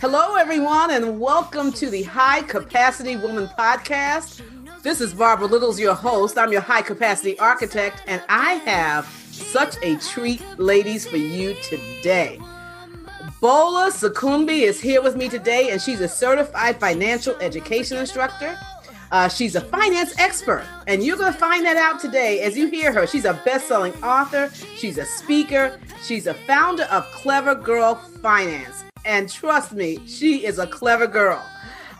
Hello, everyone, and welcome to the High Capacity Woman Podcast. This is Barbara Littles, your host. I'm your high capacity architect, and I have such a treat, ladies, for you today. Bola Sokunbi is here with me today, and she's a certified financial education instructor. Uh, she's a finance expert, and you're going to find that out today as you hear her. She's a best selling author, she's a speaker, she's a founder of Clever Girl Finance. And trust me, she is a clever girl.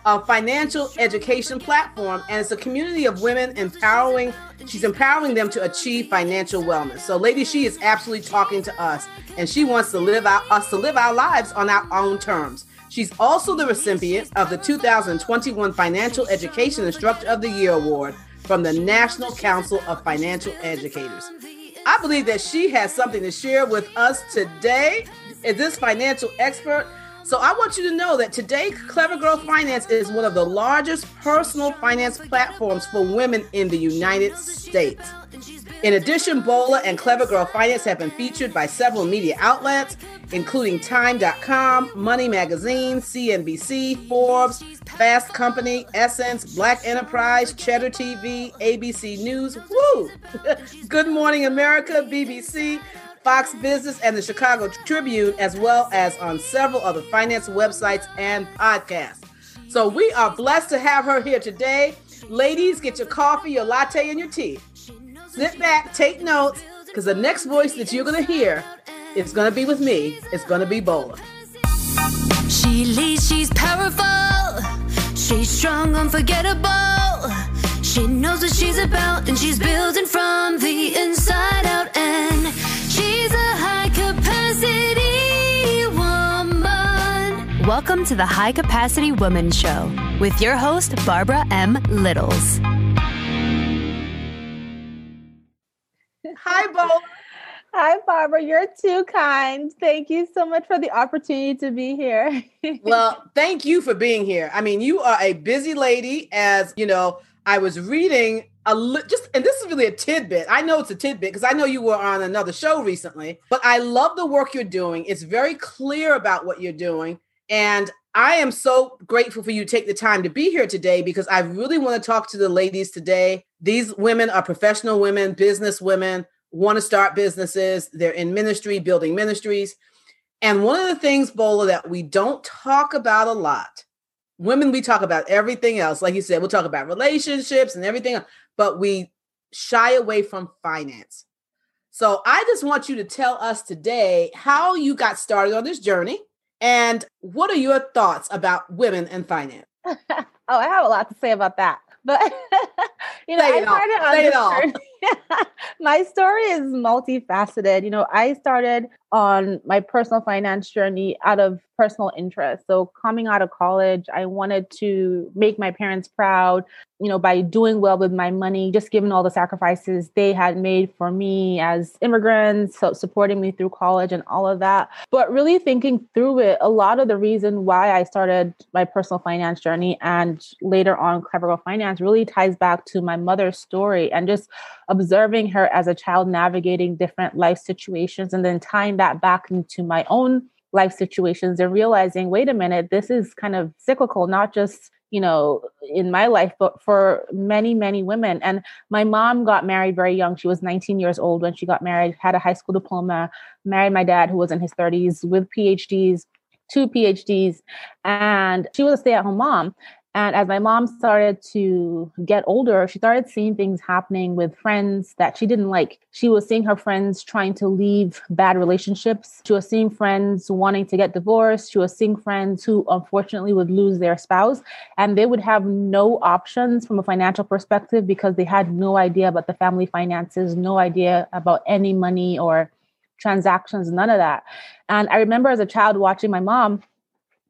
A financial education platform, and it's a community of women empowering. She's empowering them to achieve financial wellness. So, lady, she is absolutely talking to us, and she wants to live out us to live our lives on our own terms. She's also the recipient of the 2021 Financial Education Instructor of the Year Award from the National Council of Financial Educators. I believe that she has something to share with us today. Is this financial expert? So I want you to know that today, Clever Girl Finance is one of the largest personal finance platforms for women in the United States. In addition, Bola and Clever Girl Finance have been featured by several media outlets, including Time.com, Money Magazine, CNBC, Forbes, Fast Company, Essence, Black Enterprise, Cheddar TV, ABC News, woo! Good Morning America, BBC, Fox Business, and the Chicago Tribune, as well as on several other finance websites and podcasts. So we are blessed to have her here today. Ladies, get your coffee, your latte, and your tea. Sit back, take notes, because the next voice that you're going to hear is going to be with me. It's going to be Bola. She leads, she's powerful. She's strong, unforgettable. She knows what she's about, and she's building from the inside out. And she's a high capacity woman. Welcome to the High Capacity Woman Show with your host, Barbara M. Littles. Hi, Bola. Hi, Barbara. You're too kind. Thank you so much for the opportunity to be here. well, thank you for being here. I mean, you are a busy lady, as you know. I was reading a li- just, and this is really a tidbit. I know it's a tidbit because I know you were on another show recently, but I love the work you're doing. It's very clear about what you're doing. And I am so grateful for you to take the time to be here today because I really want to talk to the ladies today. These women are professional women, business women, want to start businesses. They're in ministry, building ministries. And one of the things, Bola, that we don't talk about a lot women we talk about everything else like you said we'll talk about relationships and everything but we shy away from finance. So i just want you to tell us today how you got started on this journey and what are your thoughts about women and finance? Oh i have a lot to say about that but you know, I started on this journey. my story is multifaceted. You know, I started on my personal finance journey out of personal interest. So coming out of college, I wanted to make my parents proud, you know, by doing well with my money, just given all the sacrifices they had made for me as immigrants, so supporting me through college and all of that. But really thinking through it, a lot of the reason why I started my personal finance journey and later on Clever Girl Finance really ties back to my mother's story and just observing her as a child navigating different life situations and then tying that back into my own life situations and realizing, wait a minute, this is kind of cyclical, not just you know in my life but for many many women. And my mom got married very young. She was 19 years old when she got married had a high school diploma married my dad who was in his 30s with phds two phds and she was a stay-at-home mom and as my mom started to get older, she started seeing things happening with friends that she didn't like. She was seeing her friends trying to leave bad relationships. She was seeing friends wanting to get divorced. She was seeing friends who unfortunately would lose their spouse and they would have no options from a financial perspective because they had no idea about the family finances, no idea about any money or transactions, none of that. And I remember as a child watching my mom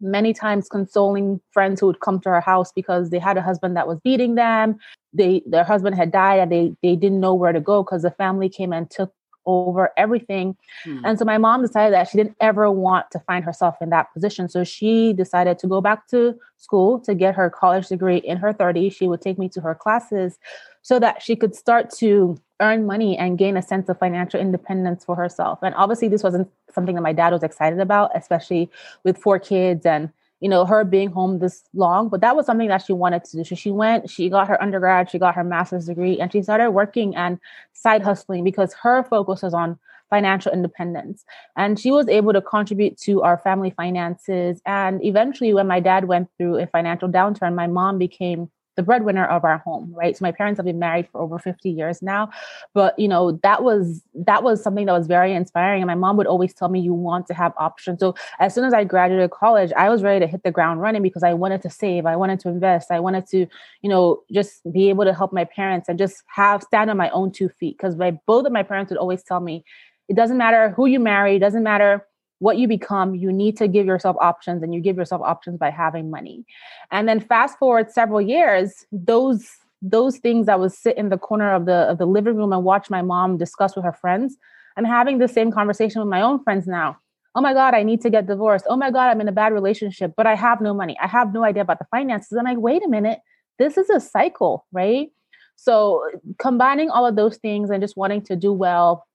many times consoling friends who would come to her house because they had a husband that was beating them. They their husband had died and they they didn't know where to go because the family came and took over everything. Hmm. And so my mom decided that she didn't ever want to find herself in that position. So she decided to go back to school to get her college degree in her 30s. She would take me to her classes so that she could start to earn money and gain a sense of financial independence for herself. And obviously, this wasn't something that my dad was excited about, especially with four kids and you know her being home this long. But that was something that she wanted to do. So she went, she got her undergrad, she got her master's degree, and she started working and side hustling because her focus was on financial independence. And she was able to contribute to our family finances. And eventually, when my dad went through a financial downturn, my mom became the breadwinner of our home right? So my parents have been married for over 50 years now but you know that was that was something that was very inspiring and my mom would always tell me you want to have options. So as soon as i graduated college i was ready to hit the ground running because i wanted to save i wanted to invest i wanted to you know just be able to help my parents and just have stand on my own two feet because my both of my parents would always tell me it doesn't matter who you marry it doesn't matter what you become, you need to give yourself options and you give yourself options by having money. And then fast forward several years, those those things that would sit in the corner of the of the living room and watch my mom discuss with her friends, I'm having the same conversation with my own friends now. Oh my God, I need to get divorced. Oh my God, I'm in a bad relationship, but I have no money. I have no idea about the finances. And like, wait a minute, this is a cycle, right? So combining all of those things and just wanting to do well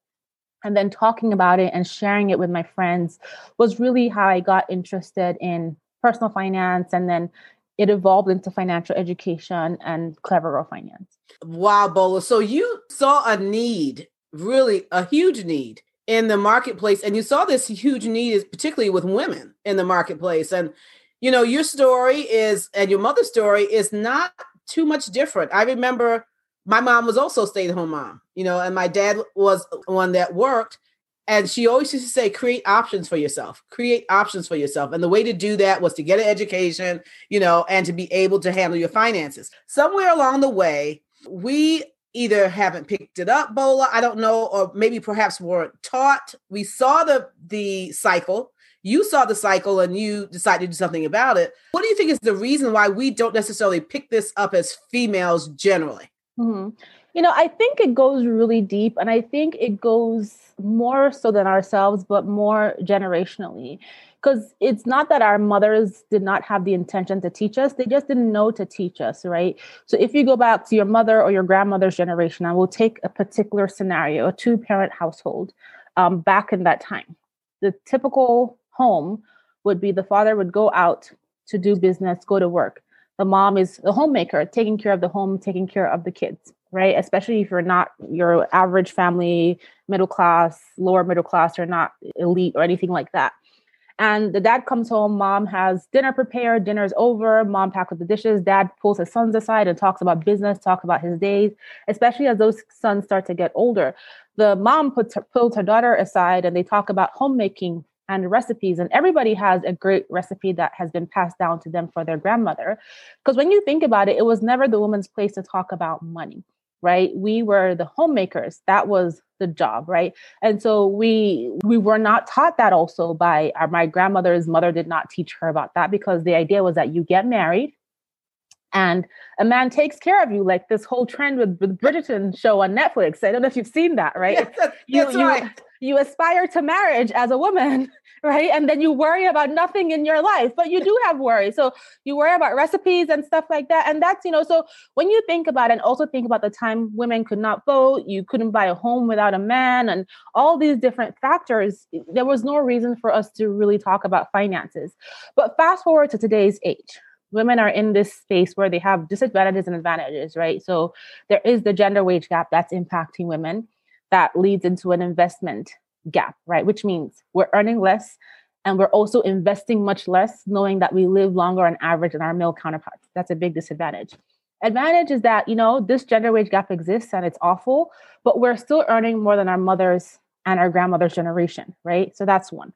and then talking about it and sharing it with my friends was really how I got interested in personal finance and then it evolved into financial education and clever girl finance. Wow, Bola. So you saw a need, really a huge need in the marketplace, and you saw this huge need, particularly with women in the marketplace. And you know, your story is, and your mother's story is not too much different. I remember my mom was also a stay-at-home mom, you know, and my dad was one that worked. And she always used to say, create options for yourself, create options for yourself. And the way to do that was to get an education, you know, and to be able to handle your finances. Somewhere along the way, we either haven't picked it up, Bola, I don't know, or maybe perhaps weren't taught. We saw the the cycle. You saw the cycle and you decided to do something about it. What do you think is the reason why we don't necessarily pick this up as females generally? Mm-hmm. You know, I think it goes really deep, and I think it goes more so than ourselves, but more generationally. Because it's not that our mothers did not have the intention to teach us, they just didn't know to teach us, right? So if you go back to your mother or your grandmother's generation, I will take a particular scenario, a two parent household um, back in that time. The typical home would be the father would go out to do business, go to work the mom is the homemaker, taking care of the home, taking care of the kids, right? Especially if you're not your average family, middle class, lower middle class, or not elite or anything like that. And the dad comes home, mom has dinner prepared, dinner's over, mom packs up the dishes, dad pulls his sons aside and talks about business, talks about his days, especially as those sons start to get older. The mom puts her, pulls her daughter aside and they talk about homemaking, and recipes. And everybody has a great recipe that has been passed down to them for their grandmother. Because when you think about it, it was never the woman's place to talk about money, right? We were the homemakers. That was the job, right? And so we we were not taught that also by our, my grandmother's mother did not teach her about that because the idea was that you get married and a man takes care of you like this whole trend with, with bridgerton show on netflix i don't know if you've seen that right yes, that's, you, that's you, right. You aspire to marriage as a woman right? And then you worry about nothing in your life but you do have worry so you worry about recipes and stuff like that. And that's you know so when you think about and also think about the time women could not vote you couldn't buy a home without a man and all these different factors there was no reason for us to really talk about finances. But fast forward to today's age. Women are in this space where they have disadvantages and advantages, right? So there is the gender wage gap that's impacting women that leads into an investment gap, right? Which means we're earning less and we're also investing much less, knowing that we live longer on average than our male counterparts. That's a big disadvantage. Advantage is that, you know, this gender wage gap exists and it's awful, but we're still earning more than our mothers and our grandmother's generation, right? So that's one.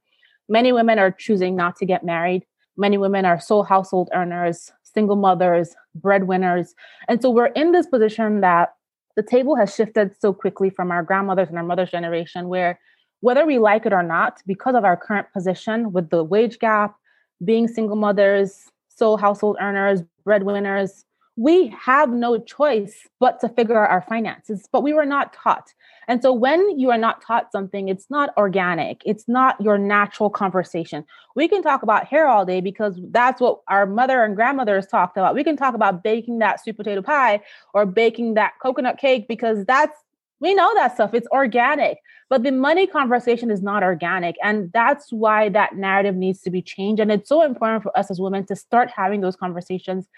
Many women are choosing not to get married Many women are sole household earners, single mothers, breadwinners. And so we're in this position that the table has shifted so quickly from our grandmothers and our mother's generation, where whether we like it or not, because of our current position with the wage gap, being single mothers, sole household earners, breadwinners, we have no choice but to figure out our finances, but we were not taught. And so when you are not taught something, it's not organic, it's not your natural conversation. We can talk about hair all day because that's what our mother and grandmothers talked about. We can talk about baking that sweet potato pie or baking that coconut cake because that's We know that stuff. It's organic. But the money conversation is not organic. And that's why that narrative needs to be changed. And it's so important for us as women to start having those conversations,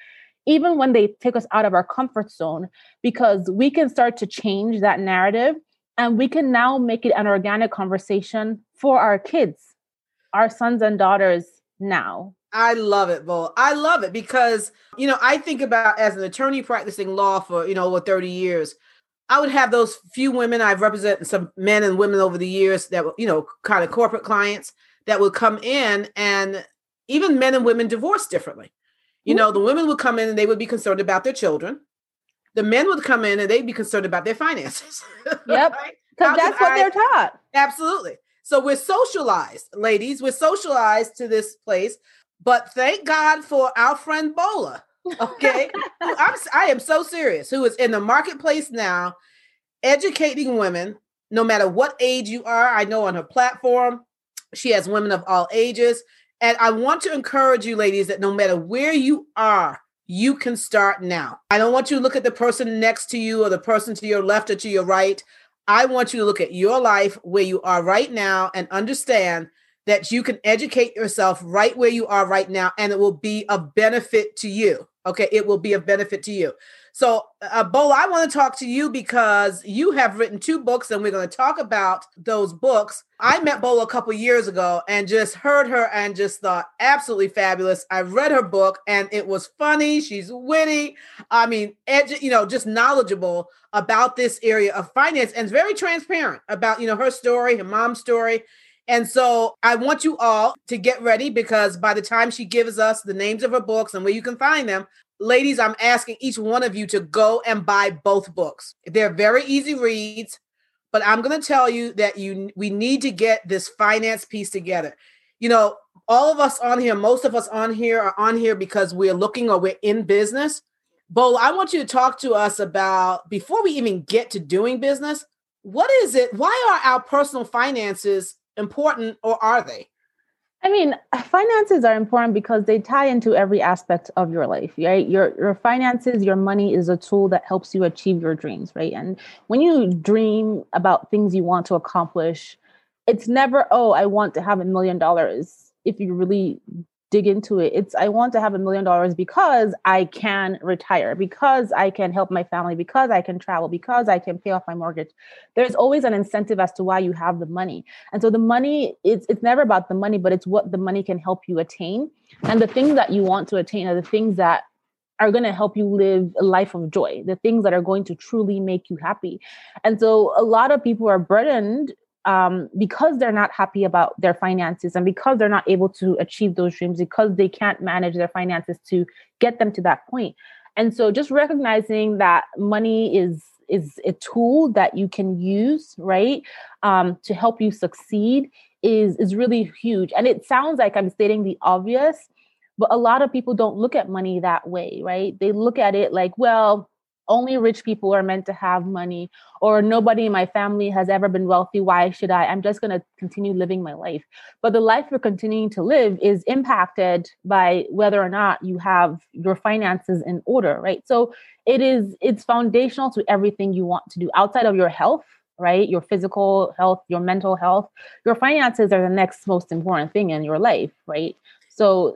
even when they take us out of our comfort zone, because we can start to change that narrative and we can now make it an organic conversation for our kids, our sons and daughters now. I love it, Bo. I love it because, you know, I think about as an attorney practicing law for, you know, over 30 years, I would have those few women I've represented some men and women over the years that were, you know, kind of corporate clients that would come in and even men and women divorce differently. You know, the women would come in and they would be concerned about their children. The men would come in and they'd be concerned about their finances. Yep. Because right? that's what I, they're taught. Absolutely. So we're socialized, ladies. We're socialized to this place. But thank God for our friend Bola. Okay. I'm I am so serious, who is in the marketplace now, educating women, no matter what age you are. I know on her platform, she has women of all ages. And I want to encourage you, ladies, that no matter where you are, you can start now. I don't want you to look at the person next to you or the person to your left or to your right. I want you to look at your life where you are right now and understand that you can educate yourself right where you are right now and it will be a benefit to you. Okay, it will be a benefit to you. So, uh, Bola, I want to talk to you because you have written two books, and we're going to talk about those books. I met Bola a couple years ago and just heard her and just thought absolutely fabulous. I read her book and it was funny. She's witty. I mean, edu- you know, just knowledgeable about this area of finance and very transparent about you know her story, her mom's story. And so I want you all to get ready because by the time she gives us the names of her books and where you can find them, ladies, I'm asking each one of you to go and buy both books. They're very easy reads, but I'm going to tell you that you we need to get this finance piece together. You know, all of us on here, most of us on here are on here because we're looking or we're in business. Bo, I want you to talk to us about before we even get to doing business, what is it? Why are our personal finances important or are they? I mean, finances are important because they tie into every aspect of your life, right? Your your finances, your money is a tool that helps you achieve your dreams, right? And when you dream about things you want to accomplish, it's never, oh, I want to have a million dollars. If you really dig into it. It's I want to have a million dollars because I can retire, because I can help my family, because I can travel, because I can pay off my mortgage. There's always an incentive as to why you have the money. And so the money it's it's never about the money, but it's what the money can help you attain. And the things that you want to attain are the things that are going to help you live a life of joy, the things that are going to truly make you happy. And so a lot of people are burdened um, because they're not happy about their finances and because they're not able to achieve those dreams because they can't manage their finances to get them to that point. And so just recognizing that money is is a tool that you can use right um, to help you succeed is is really huge. And it sounds like i'm stating the obvious but a lot of people don't look at money that way right? They look at it like well only rich people are meant to have money or nobody in my family has ever been wealthy. Why should i? I'm just going to continue living my life. But the life you're continuing to live is impacted by whether or not you have your finances in order right? So it is it's foundational to everything you want to do. Outside of your health right? Your physical health your mental health your finances are the next most important thing in your life right? So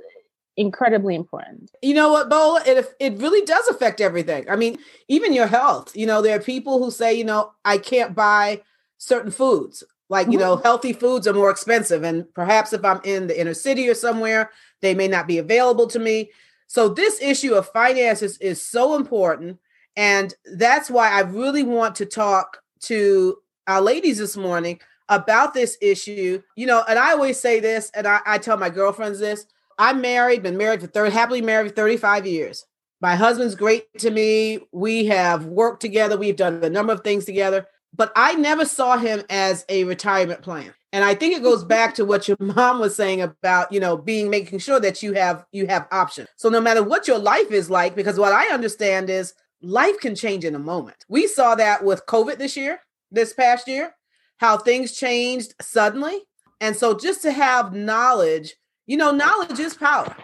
incredibly important. You know what, Bola? It it really does affect everything. I mean, even your health. You know, there are people who say, you know, I can't buy certain foods. Like, you know, mm-hmm. healthy foods are more expensive. And perhaps if I'm in the inner city or somewhere, they may not be available to me. So this issue of finances is so important. And that's why I really want to talk to our ladies this morning about this issue. You know, and I always say this, and I, I tell my girlfriends this I'm married, been married for 30, happily married for 35 years. My husband's great to me. We have worked together. We've done a number of things together, but I never saw him as a retirement plan. And I think it goes back to what your mom was saying about, you know, being making sure that you have you have options. So no matter what your life is like, because what I understand is life can change in a moment. We saw that with COVID this year, this past year, how things changed suddenly. And so just to have knowledge you know, knowledge is power,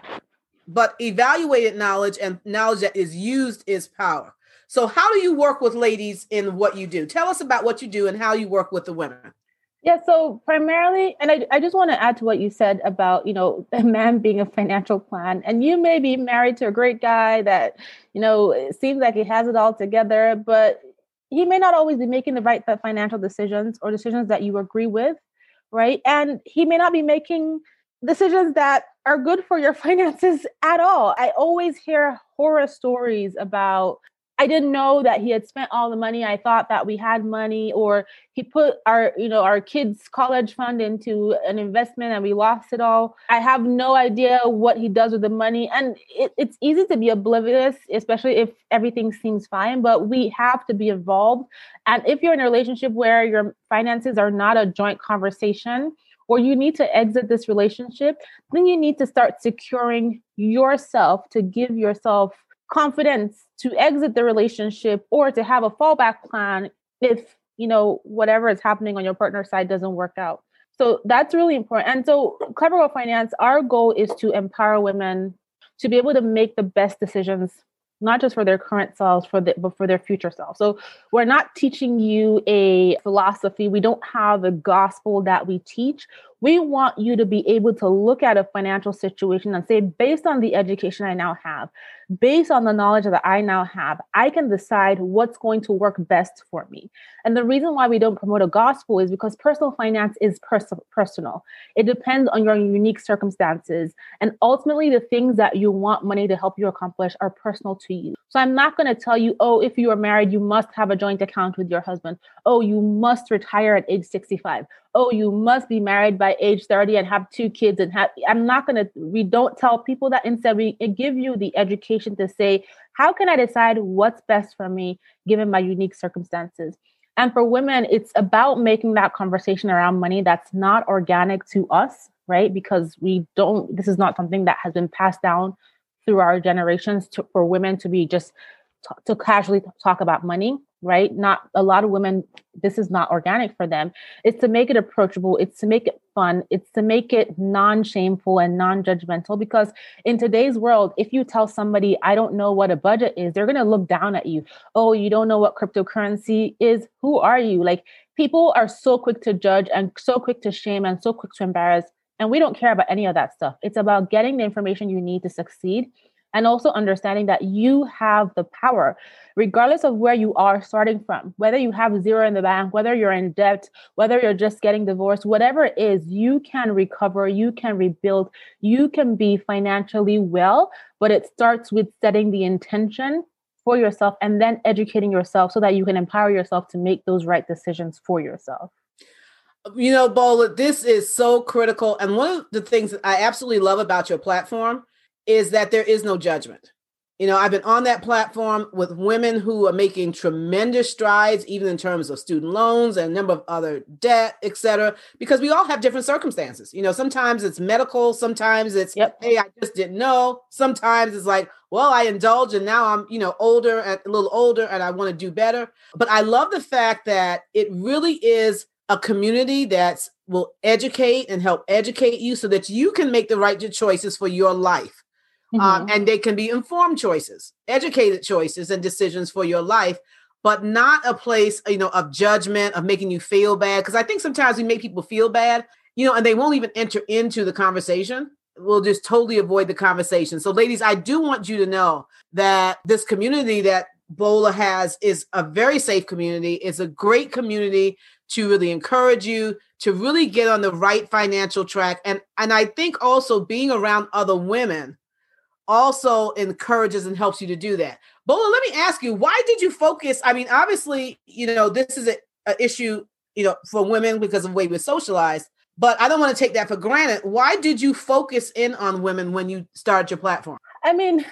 but evaluated knowledge and knowledge that is used is power. So, how do you work with ladies in what you do? Tell us about what you do and how you work with the women. Yeah, so primarily, and I, I just want to add to what you said about, you know, a man being a financial plan. And you may be married to a great guy that, you know, it seems like he has it all together, but he may not always be making the right financial decisions or decisions that you agree with, right? And he may not be making decisions that are good for your finances at all. I always hear horror stories about I didn't know that he had spent all the money. I thought that we had money, or he put our, you know, our kids' college fund into an investment and we lost it all. I have no idea what he does with the money. And it, it's easy to be oblivious, especially if everything seems fine, but we have to be involved. And if you're in a relationship where your finances are not a joint conversation, or you need to exit this relationship, then you need to start securing yourself to give yourself confidence to exit the relationship or to have a fallback plan if you know whatever is happening on your partner's side doesn't work out. So that's really important. And so clever girl finance our goal is to empower women to be able to make the best decisions not just for their current selves for the, but for their future selves. So we're not teaching you a philosophy. We don't have a gospel that we teach we want you to be able to look at a financial situation and say based on the education i now have based on the knowledge that I now have, I can decide what's going to work best for me. And the reason why we don't promote a gospel is because personal finance is pers- personal. It depends on your unique circumstances. And ultimately, the things that you want money to help you accomplish are personal to you. So I'm not going to tell you, oh, if you are married, you must have a joint account with your husband. Oh, you must retire at age 65 oh you must be married by age 30 and have two kids and have i'm not going to we don't tell people that. Instead we give you the education to say how can i decide what's best for me given my unique circumstances? And for women it's about making that conversation around money that's not organic to us right? Because we don't this is not something that has been passed down through our generations to, for women to be just to casually talk about money right? Not a lot of women, this is not organic for them. It's to make it approachable, it's to make it fun, it's to make it non shameful and non judgmental. Because in today's world, if you tell somebody, I don't know what a budget is, they're going to look down at you. Oh, you don't know what cryptocurrency is? Who are you? Like people are so quick to judge and so quick to shame and so quick to embarrass. And we don't care about any of that stuff. It's about getting the information you need to succeed and also understanding that you have the power, regardless of where you are starting from, whether you have zero in the bank, whether you're in debt, whether you're just getting divorced, whatever it is, you can recover, you can rebuild, you can be financially well. But it starts with setting the intention for yourself and then educating yourself so that you can empower yourself to make those right decisions for yourself. You know, Bola, this is so critical. And one of the things that I absolutely love about your platform is that there is no judgment. You know, I've been on that platform with women who are making tremendous strides, even in terms of student loans and a number of other debt, et cetera, because we all have different circumstances. You know, sometimes it's medical, sometimes it's, yep. hey, I just didn't know. Sometimes it's like, well, I indulge and now I'm, you know, older, and a little older, and I want to do better. But I love the fact that it really is a community that will educate and help educate you so that you can make the right choices for your life mm-hmm. um, and they can be informed choices, educated choices, and decisions for your life, but not a place, you know, of judgment of making you feel bad. Because I think sometimes we make people feel bad, you know, and they won't even enter into the conversation. We'll just totally avoid the conversation. So, ladies, I do want you to know that this community that Bola has is a very safe community. It's a great community to really encourage you to really get on the right financial track and and I think also being around other women also encourages and helps you to do that. Bola, let me ask you, why did you focus? I mean, obviously, you know, this is an issue, you know, for women because of the way we're socialized, but I don't want to take that for granted. Why did you focus in on women when you started your platform? I mean,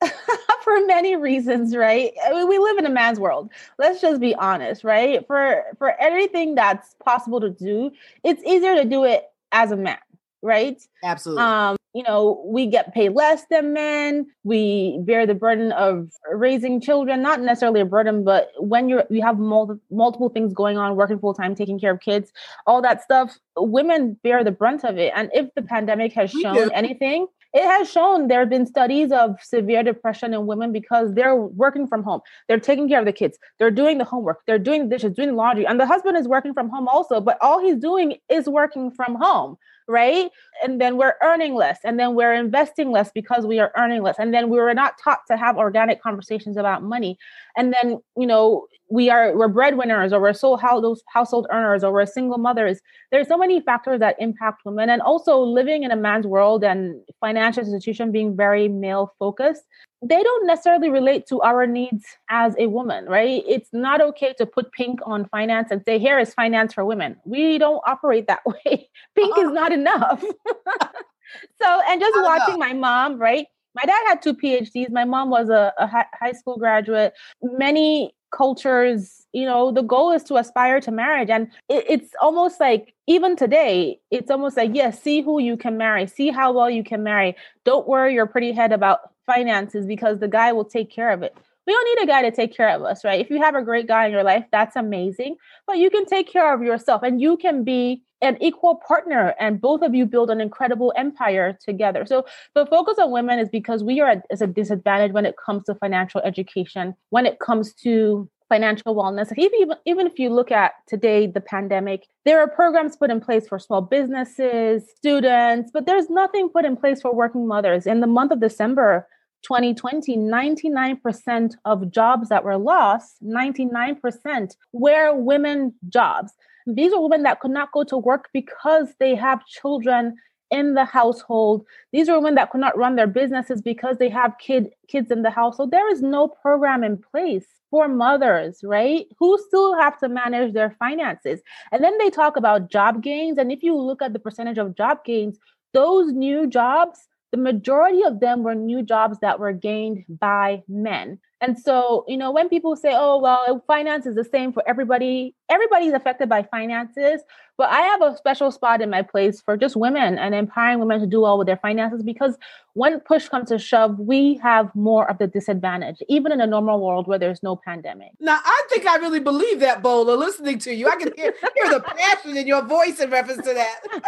for many reasons, right? I mean, we live in a man's world. Let's just be honest, right? For for everything that's possible to do, it's easier to do it as a man, right? Absolutely. Um, you know, we get paid less than men. We bear the burden of raising children, not necessarily a burden, but when you're you have multiple multiple things going on, working full time, taking care of kids, all that stuff, women bear the brunt of it. And if the pandemic has shown anything, it has shown there have been studies of severe depression in women because they're working from home. They're taking care of the kids. They're doing the homework. They're doing the dishes, doing laundry. And the husband is working from home also, but all he's doing is working from home right? And then we're earning less, and then we're investing less because we are earning less, and then we were not taught to have organic conversations about money. And then you know we are we're breadwinners, or we're sole household earners, or we're single mothers. There's so many factors that impact women, and also living in a man's world and financial institution being very male focused they don't necessarily relate to our needs as a woman, right? It's not okay to put pink on finance and say, here is finance for women. We don't operate that way. pink uh-huh. is not enough. so, and just watching my mom, right? My dad had two PhDs. My mom was a, a high school graduate. Many cultures, you know, the goal is to aspire to marriage. And it, it's almost like, even today, it's almost like, yes, see who you can marry, see how well you can marry. Don't worry your pretty head about finances because the guy will take care of it. We don't need a guy to take care of us, right? If you have a great guy in your life, that's amazing. But you can take care of yourself and you can be an equal partner and both of you build an incredible empire together. So the focus on women is because we are at a disadvantage when it comes to financial education, when it comes to financial wellness. Even, even if you look at today, the pandemic, there are programs put in place for small businesses, students, but there's nothing put in place for working mothers. In the month of December, 2020, 99% of jobs that were lost, 99% were women jobs. These are women that could not go to work because they have children in the household. These are women that could not run their businesses because they have kid kids in the household. There is no program in place for mothers, right? Who still have to manage their finances. And then they talk about job gains. And if you look at the percentage of job gains, those new jobs the majority of them were new jobs that were gained by men. And so, you know, when people say, oh, well, finance is the same for everybody, everybody's affected by finances. But I have a special spot in my place for just women and empowering women to do well with their finances because when push comes to shove, we have more of the disadvantage, even in a normal world where there's no pandemic. Now, I think I really believe that, Bola, listening to you. I can hear, hear the passion in your voice in reference to that. and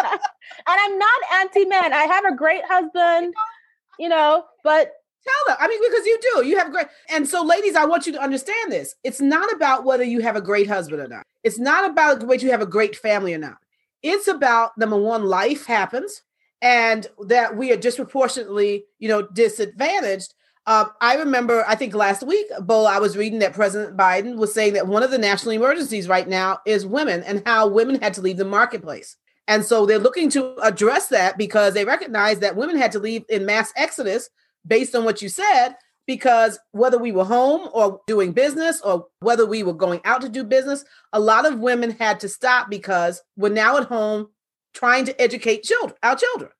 I'm not anti men. I have a great husband, you know, but Tell them. I mean, because you do. You have great. And so, ladies, I want you to understand this. It's not about whether you have a great husband or not. It's not about whether you have a great family or not. It's about number one, life happens, and that we are disproportionately, you know, disadvantaged. Um, I remember, I think last week, Bo, I was reading that President Biden was saying that one of the national emergencies right now is women and how women had to leave the marketplace. And so they're looking to address that because they recognize that women had to leave in mass exodus based on what you said, because whether we were home or doing business or whether we were going out to do business, a lot of women had to stop because we're now at home trying to educate children, our children.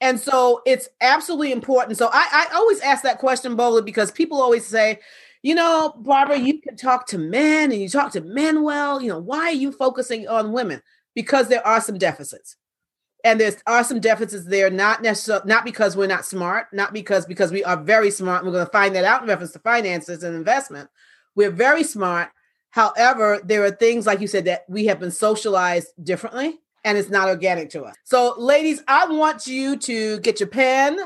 And so it's absolutely important. So I, I always ask that question, Bola, because people always say, you know, Barbara, you can talk to men and you talk to men well. You know, why are you focusing on women? Because there are some deficits and there are some deficits there not necessarily not because we're not smart not because because we are very smart we're going to find that out in reference to finances and investment. We're very smart. However there are things like you said that we have been socialized differently and it's not organic to us. So ladies i want you to get your pen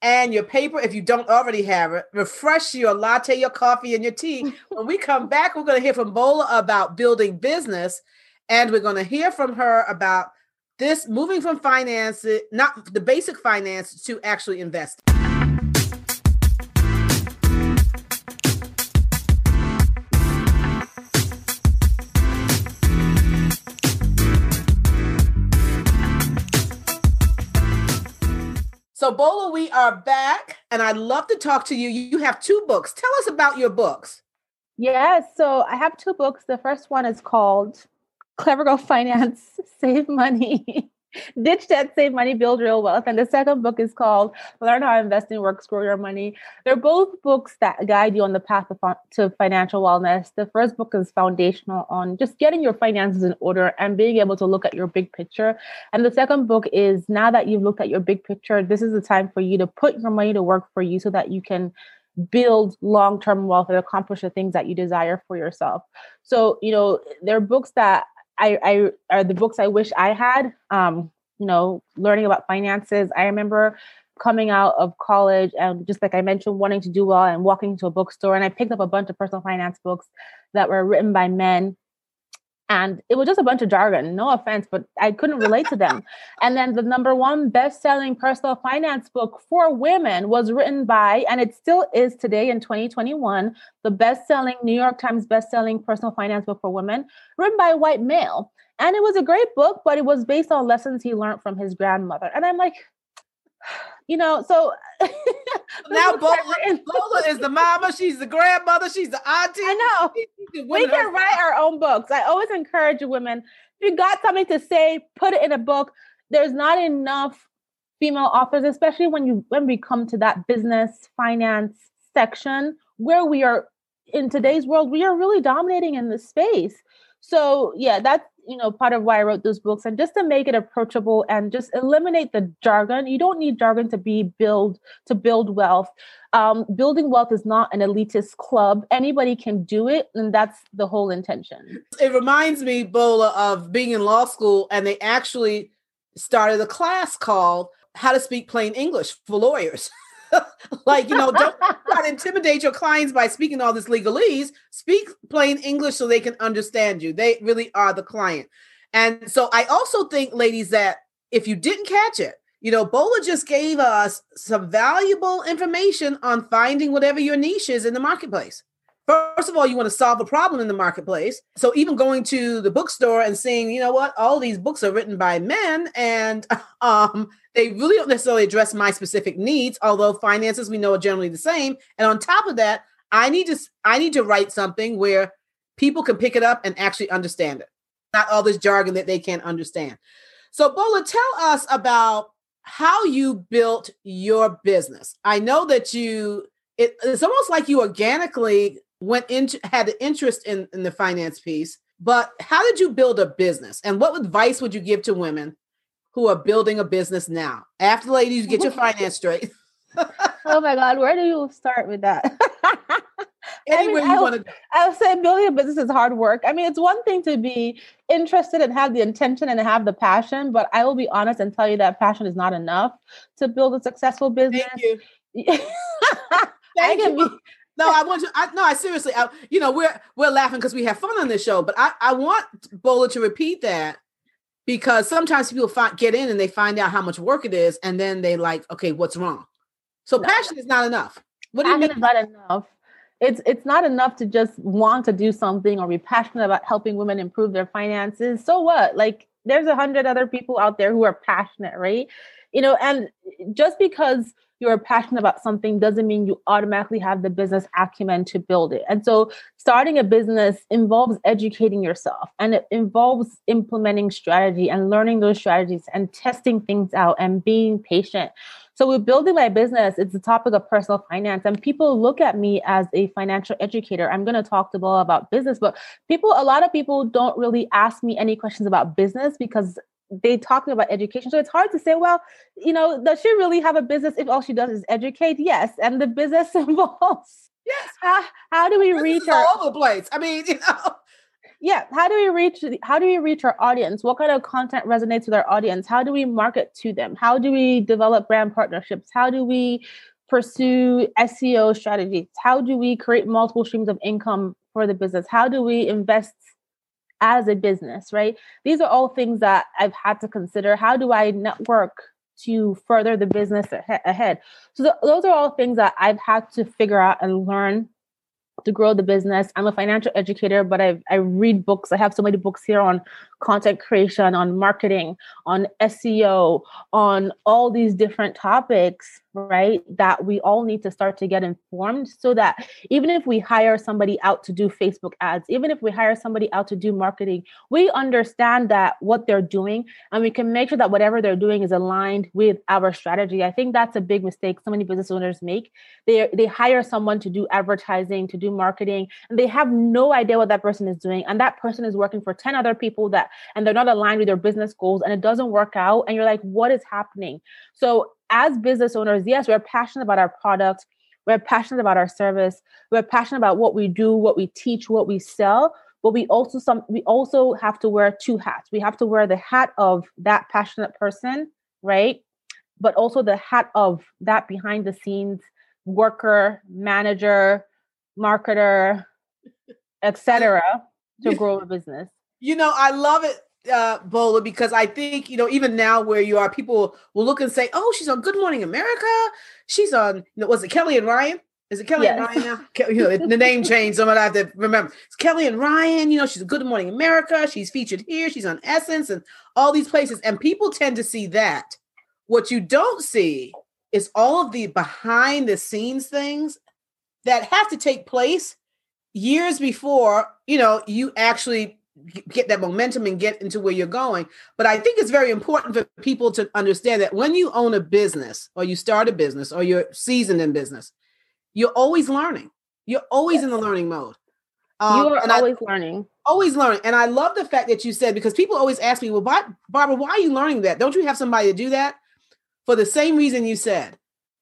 and your paper if you don't already have it refresh your latte your coffee and your tea. When we come back we're going to hear from bola about building business and we're going to hear from her about this moving from finance, not the basic finance to actually invest. So, Bola, we are back, and I'd love to talk to you. You have two books. Tell us about your books. Yes, yeah, so I have two books. The first one is called Clever Girl Finance, Save Money. Ditch Debt, Save Money, Build Real Wealth. And the second book is called Learn How Investing Works, Grow Your Money. They're both books that guide you on the path to financial wellness. The first book is foundational on just getting your finances in order and being able to look at your big picture. And the second book is now that you've looked at your big picture, this is the time for you to put your money to work for you so that you can build long-term wealth and accomplish the things that you desire for yourself. So, you know, there are books that I, I are the books I wish I had. Um, you know, learning about finances. I remember coming out of college and just like I mentioned, wanting to do well and walking to a bookstore. And I picked up a bunch of personal finance books that were written by men. And it was just a bunch of jargon, no offense, but I couldn't relate to them. And then the number one best selling personal finance book for women was written by, and it still is today in 2021, the best selling New York Times best selling personal finance book for women, written by a white male. And it was a great book, but it was based on lessons he learned from his grandmother. And I'm like, you know, so now Bola, Bola is the mama, she's the grandmother, she's the auntie. I know. We can write our own books. I always encourage women, if you got something to say, put it in a book. There's not enough female authors, especially when you when we come to that business finance section where we are in today's world, we are really dominating in this space. So yeah, that's you know part of why I wrote those books, and just to make it approachable and just eliminate the jargon. You don't need jargon to be build to build wealth. Um, building wealth is not an elitist club. Anybody can do it, and that's the whole intention. It reminds me, Bola, of being in law school, and they actually started a class called "How to Speak Plain English for Lawyers." like, you know, don't intimidate your clients by speaking all this legalese. Speak plain English so they can understand you. They really are the client. And so I also think, ladies, that if you didn't catch it, you know, Bola just gave us some valuable information on finding whatever your niche is in the marketplace. First of all, you want to solve a problem in the marketplace. So even going to the bookstore and saying, you know what, all these books are written by men and um, they really don't necessarily address my specific needs, although finances we know are generally the same. And on top of that, I need to I need to write something where people can pick it up and actually understand it. Not all this jargon that they can't understand. So Bola, tell us about how you built your business. I know that you it, it's almost like you organically went into had an interest in, in the finance piece, but how did you build a business? And what advice would you give to women who are building a business now? After ladies, get your finance straight. oh my God, where do you start with that? Anywhere I mean, you want to I would say building a business is hard work. I mean, it's one thing to be interested and have the intention and have the passion, but I will be honest and tell you that passion is not enough to build a successful business. Thank you. Thank you. Be, no, I want you. I, no, I seriously. I, you know, we're we're laughing because we have fun on this show, but I I want Bola to repeat that because sometimes people find, get in and they find out how much work it is, and then they like, okay, what's wrong? So passion is not enough. What do you mean? not enough. It's it's not enough to just want to do something or be passionate about helping women improve their finances. So what? Like there's a hundred other people out there who are passionate, right? You know, and just because you're passionate about something doesn't mean you automatically have the business acumen to build it. And so starting a business involves educating yourself and it involves implementing strategy and learning those strategies and testing things out and being patient. So with building my business, it's the topic of personal finance. And people look at me as a financial educator. I'm going to talk to Bola about business, but people, a lot of people don't really ask me any questions about business because they talking about education. So it's hard to say, well, you know, does she really have a business if all she does is educate? Yes. And the business involves yes. How, how do we this reach our all the place? I mean, you know. Yeah. How do we reach how do we reach our audience? What kind of content resonates with our audience? How do we market to them? How do we develop brand partnerships? How do we pursue SEO strategies? How do we create multiple streams of income for the business? How do we invest as a business, right? These are all things that I've had to consider. How do I network to further the business ahead? So, th- those are all things that I've had to figure out and learn to grow the business. I'm a financial educator, but I I read books. I have so many books here on content creation, on marketing, on SEO, on all these different topics, right? That we all need to start to get informed so that even if we hire somebody out to do Facebook ads, even if we hire somebody out to do marketing, we understand that what they're doing and we can make sure that whatever they're doing is aligned with our strategy. I think that's a big mistake so many business owners make. They they hire someone to do advertising, to do marketing, and they have no idea what that person is doing and that person is working for 10 other people that and they're not aligned with their business goals and it doesn't work out and you're like what is happening so as business owners yes we're passionate about our product we're passionate about our service we're passionate about what we do what we teach what we sell but we also some we also have to wear two hats we have to wear the hat of that passionate person right but also the hat of that behind the scenes worker, manager, marketer, etc. to grow a business. You know, I love it uh, Bola because I think you know even now where you are, people will look and say, "Oh, she's on Good Morning America. She's on you know, was it Kelly and Ryan? Is it Kelly yes. and Ryan now? you know, the name changed, so I have to remember. It's Kelly and Ryan. You know, she's a Good Morning America. She's featured here. She's on Essence and all these places, and people tend to see that. What you don't see is all of the behind the scenes things that have to take place years before you know you actually get that momentum and get into where you're going. But I think it's very important for people to understand that when you own a business or you start a business or you're seasoned in business, you're always learning. You're always yes. in the learning mode. Um, you are always I, learning. Always learning. And I love the fact that you said, because people always ask me, well, Barbara, why are you learning that? Don't you have somebody to do that? For the same reason you said.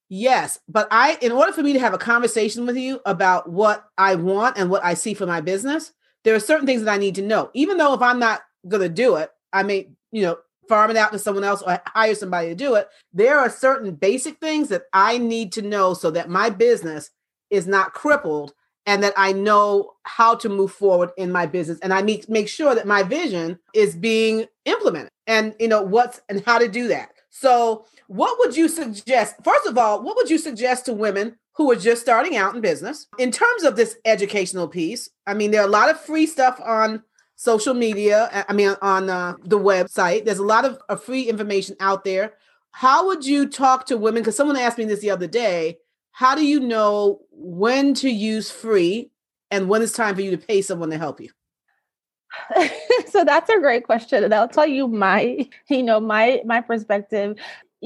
Yes, but I, in order for me to have a conversation with you about what I want and what I see for my business, there are certain things that I need to know. Even though if I'm not going to do it, I may, you know, farm it out to someone else or hire somebody to do it. There are certain basic things that I need to know so that my business is not crippled and that I know how to move forward in my business and I to make sure that my vision is being implemented and you know what's and how to do that. So, what would you suggest? First of all, what would you suggest to women who are just starting out in business. In terms of this educational piece, I mean, there are a lot of free stuff on social media. I mean, on uh, the website, there's a lot of, of free information out there. How would you talk to women? Because someone asked me this the other day. How do you know when to use free and when it's time for you to pay someone to help you? so that's a great question and i'll tell you my you know my my perspective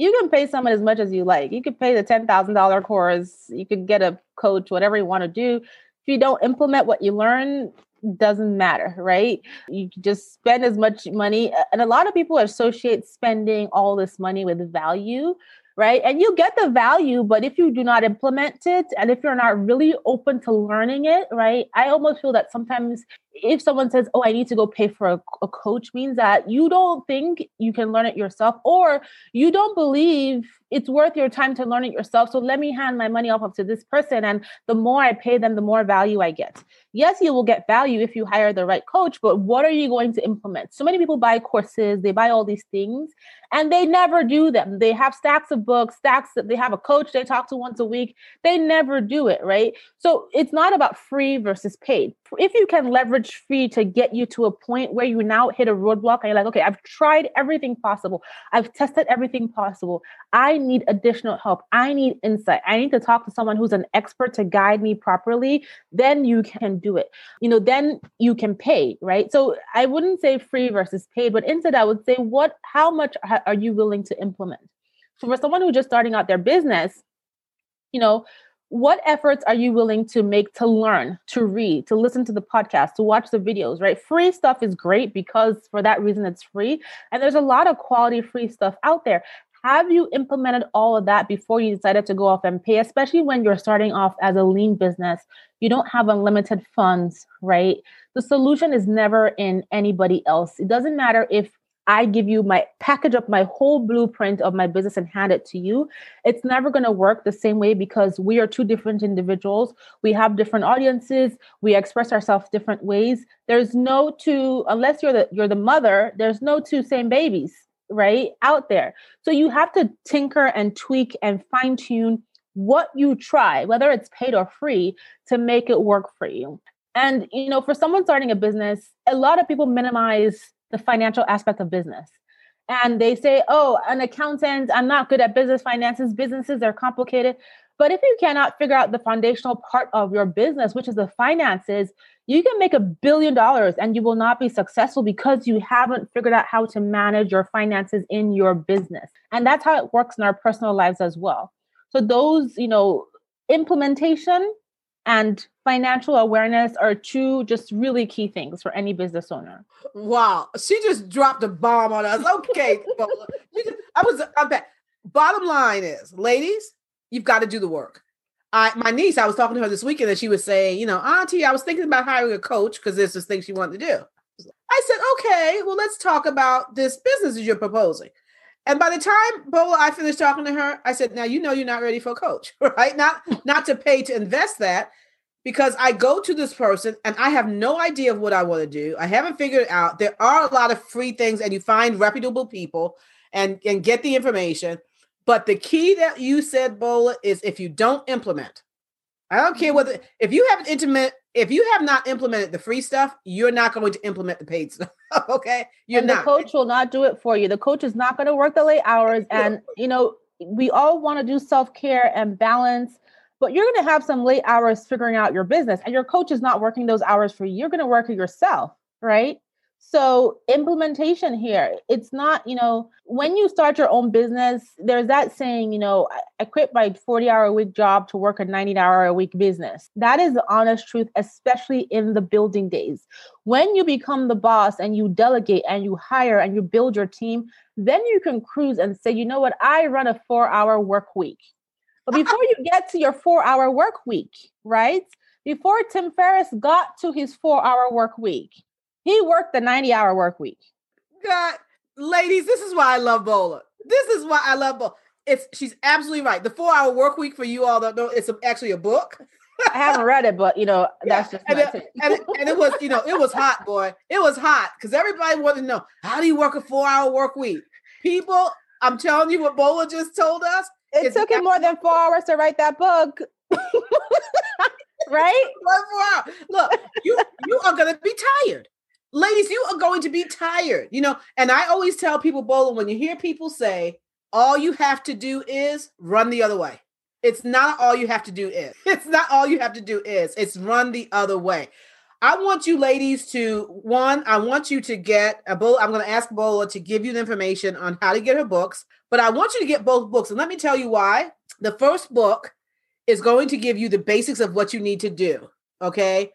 you can pay someone as much as you like. You could pay the $10,000 course, you could get a coach, whatever you want to do. If you don't implement what you learn, doesn't matter, right? You just spend as much money. And a lot of people associate spending all this money with value right? And you get the value, but if you do not implement it and if you're not really open to learning it, right? I almost feel that sometimes if someone says, Oh, I need to go pay for a, a, coach, means that you don't think you can learn it yourself, or you don't believe it's worth your time to learn it yourself. So let me hand my money off to this person. And the more I pay them, the more value I get. Yes, you will get value if you hire the right coach, but what are you going to implement? So many people buy courses, they buy all these things, and they never do them. They have stacks of books, stacks that they have a coach they talk to once a week. They never do it, right? So it's not about free versus paid. If you can leverage free to get you to a point where you now hit a roadblock and you're like, okay, I've tried everything possible. I've tested everything possible. I need additional help. I need insight. I need to talk to someone who's an expert to guide me properly. Then you can do it. You know, then you can pay, right? So I wouldn't say free versus paid, but instead I would say, what, how much are you willing to implement? So for someone who's just starting out their business, you know, what efforts are you willing to make to learn, to read, to listen to the podcast, to watch the videos, right? Free stuff is great because for that reason it's free. And there's a lot of quality free stuff out there. Have you implemented all of that before you decided to go off and pay, especially when you're starting off as a lean business? You don't have unlimited funds, right? The solution is never in anybody else. It doesn't matter if I give you my package up my whole blueprint of my business and hand it to you, it's never going to work the same way because we are two different individuals. We have different audiences. We express ourselves different ways. There's no two unless you're the you're the mother. There's no two same babies right out there. So you have to tinker and tweak and fine tune what you try, whether it's paid or free, to make it work for you. And you know, for someone starting a business, a lot of people minimize the financial aspect of business. And they say, oh, an accountant, I'm not good at business finances. Businesses are complicated. But if you cannot figure out the foundational part of your business, which is the finances, you can make a billion dollars and you will not be successful because you haven't figured out how to manage your finances in your business. And that's how it works in our personal lives as well. So those, you know, implementation and financial awareness are two just really key things for any business owner. Wow, she just dropped a bomb on us. Okay, I was I'm back. Bottom line is, ladies, you've got to do the work. I my niece, I was talking to her this weekend, and she was saying, you know, Auntie, I was thinking about hiring a coach because there's this thing she wanted to do. I said, okay, well, let's talk about this business that you're proposing. And by the time Bola, I finished talking to her, I said, "Now you know you're not ready for a coach, right? Not not to pay to invest that, because I go to this person and I have no idea of what I want to do. I haven't figured it out. There are a lot of free things, and you find reputable people and and get the information. But the key that you said, Bola, is if you don't implement. I don't care mm-hmm. whether if you haven't intimate if you have not implemented the free stuff, you're not going to implement the paid stuff. okay, you're and not. The coach will not do it for you. The coach is not going to work the late hours, and you know we all want to do self care and balance but you're going to have some late hours figuring out your business and your coach is not working those hours for you you're going to work it yourself right so implementation here it's not you know when you start your own business there's that saying you know i quit my 40 hour a week job to work a 90 hour a week business. That is the honest truth especially in the building days. When you become the boss and you delegate and you hire and you build your team then you can cruise and say you know what? I run a four hour work week. But before you get to your four hour work week, right? Before Tim Ferriss got to his four hour work week, he worked the 90 hour work week. God, ladies, this is why I love Bola. This is why I love Bola. It's she's absolutely right. The four hour work week for you all that know it's actually a book. I haven't read it, but you know, that's yeah. just and it, and, it, and it was, you know, it was hot, boy. It was hot because everybody wanted to know how do you work a four hour work week? People, I'm telling you what Bola just told us. It took him more than four hours to write that book. right? Look, you you are gonna be tired. Ladies, you are going to be tired. You know, and I always tell people, Bola, when you hear people say, all you have to do is run the other way. It's not all you have to do is. It's not all you have to do is. It's run the other way. I want you ladies to one, I want you to get uh, a bowl. I'm going to ask Bola to give you the information on how to get her books, but I want you to get both books. And let me tell you why. The first book is going to give you the basics of what you need to do. Okay.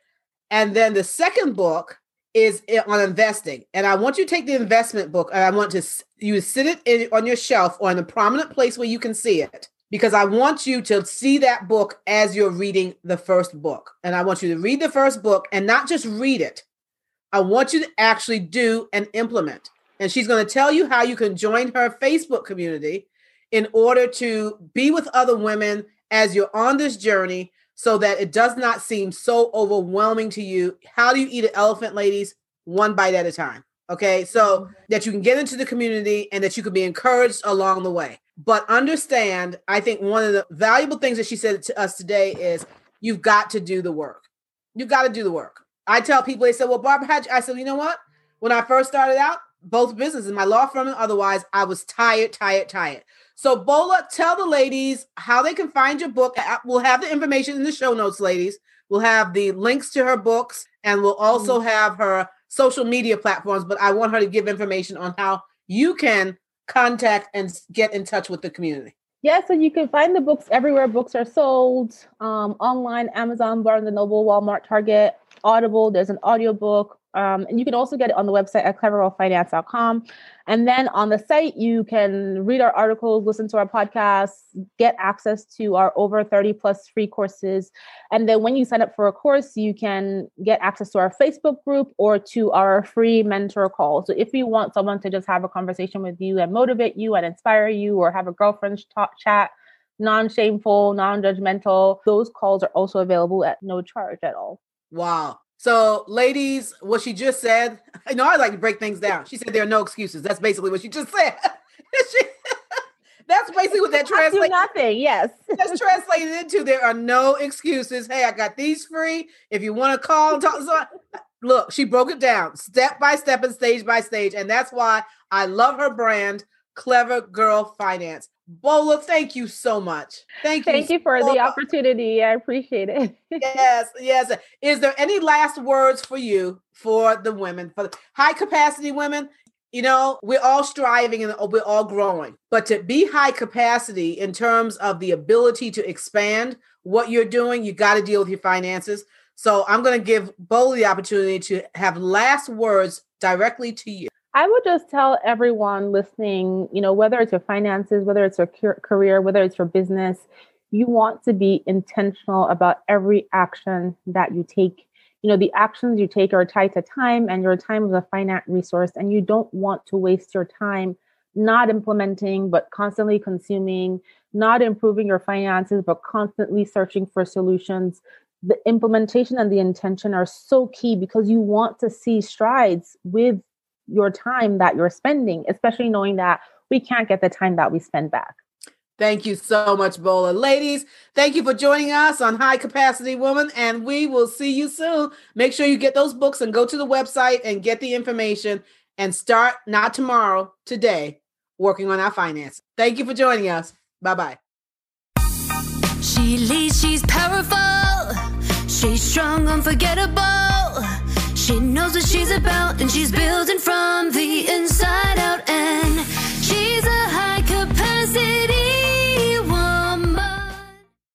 And then the second book is on investing. And I want you to take the investment book and I want to you sit it in, on your shelf or in a prominent place where you can see it because I want you to see that book as you're reading the first book. And I want you to read the first book and not just read it. I want you to actually do and implement. And she's going to tell you how you can join her Facebook community in order to be with other women as you're on this journey so that it does not seem so overwhelming to you. How do you eat an elephant, ladies? One bite at a time. Okay. So mm-hmm. that you can get into the community and that you can be encouraged along the way. But understand, I think one of the valuable things that she said to us today is you've got to do the work. You've got to do the work. I tell people, they said, Well, Barbara, how'd you? I said, You know what? When I first started out, both businesses, my law firm and otherwise, I was tired, tired, tired. So, Bola, tell the ladies how they can find your book. We'll have the information in the show notes, ladies. We'll have the links to her books and we'll also mm-hmm. have her social media platforms. But I want her to give information on how you can contact and get in touch with the community? Yeah, so you can find the books everywhere books are sold um, online, Amazon, Barnes and Noble, Walmart, Target, Audible. There's an audiobook um, and you can also get it on the website at clevergirlfinance.com. And then on the site, you can read our articles, listen to our podcasts, get access to our over 30 plus free courses. And then when you sign up for a course, you can get access to our Facebook group or to our free mentor call. So if you want someone to just have a conversation with you and motivate you and inspire you or have a girlfriend's talk chat, non shameful, non judgmental, those calls are also available at no charge at all. Wow. So, ladies, what she just said, I know I like to break things down. She said there are no excuses. That's basically what she just said. she, that's basically what that translates. Nothing. Yes. that's translated into there are no excuses. Hey, I got these free. If you want to call and talk, so, look, she broke it down step by step and stage by stage, and that's why I love her brand, Clever Girl Finance. Bola, thank you so much. Thank you. Thank you for so the opportunity. I appreciate it. yes, yes. Is there any last words for you for the women, for the high capacity women? You know, we're all striving and we're all growing, but to be high capacity in terms of the ability to expand what you're doing, you got to deal with your finances. So I'm going to give Bola the opportunity to have last words directly to you. I would just tell everyone listening, you know, whether it's your finances, whether it's your career, whether it's your business, you want to be intentional about every action that you take. You know, the actions you take are tied to time, and your time is a finite resource, and you don't want to waste your time not implementing, but constantly consuming, not improving your finances, but constantly searching for solutions. The implementation and the intention are so key because you want to see strides with your time that you're spending, especially knowing that we can't get the time that we spend back. Thank you so much, Bola. Ladies, thank you for joining us on High Capacity Woman, and we will see you soon. Make sure you get those books and go to the website and get the information and start not tomorrow, today, working on our finances. Thank you for joining us. Bye bye. She leads, she's powerful, she's strong, unforgettable. She knows what she's about and she's building from the inside.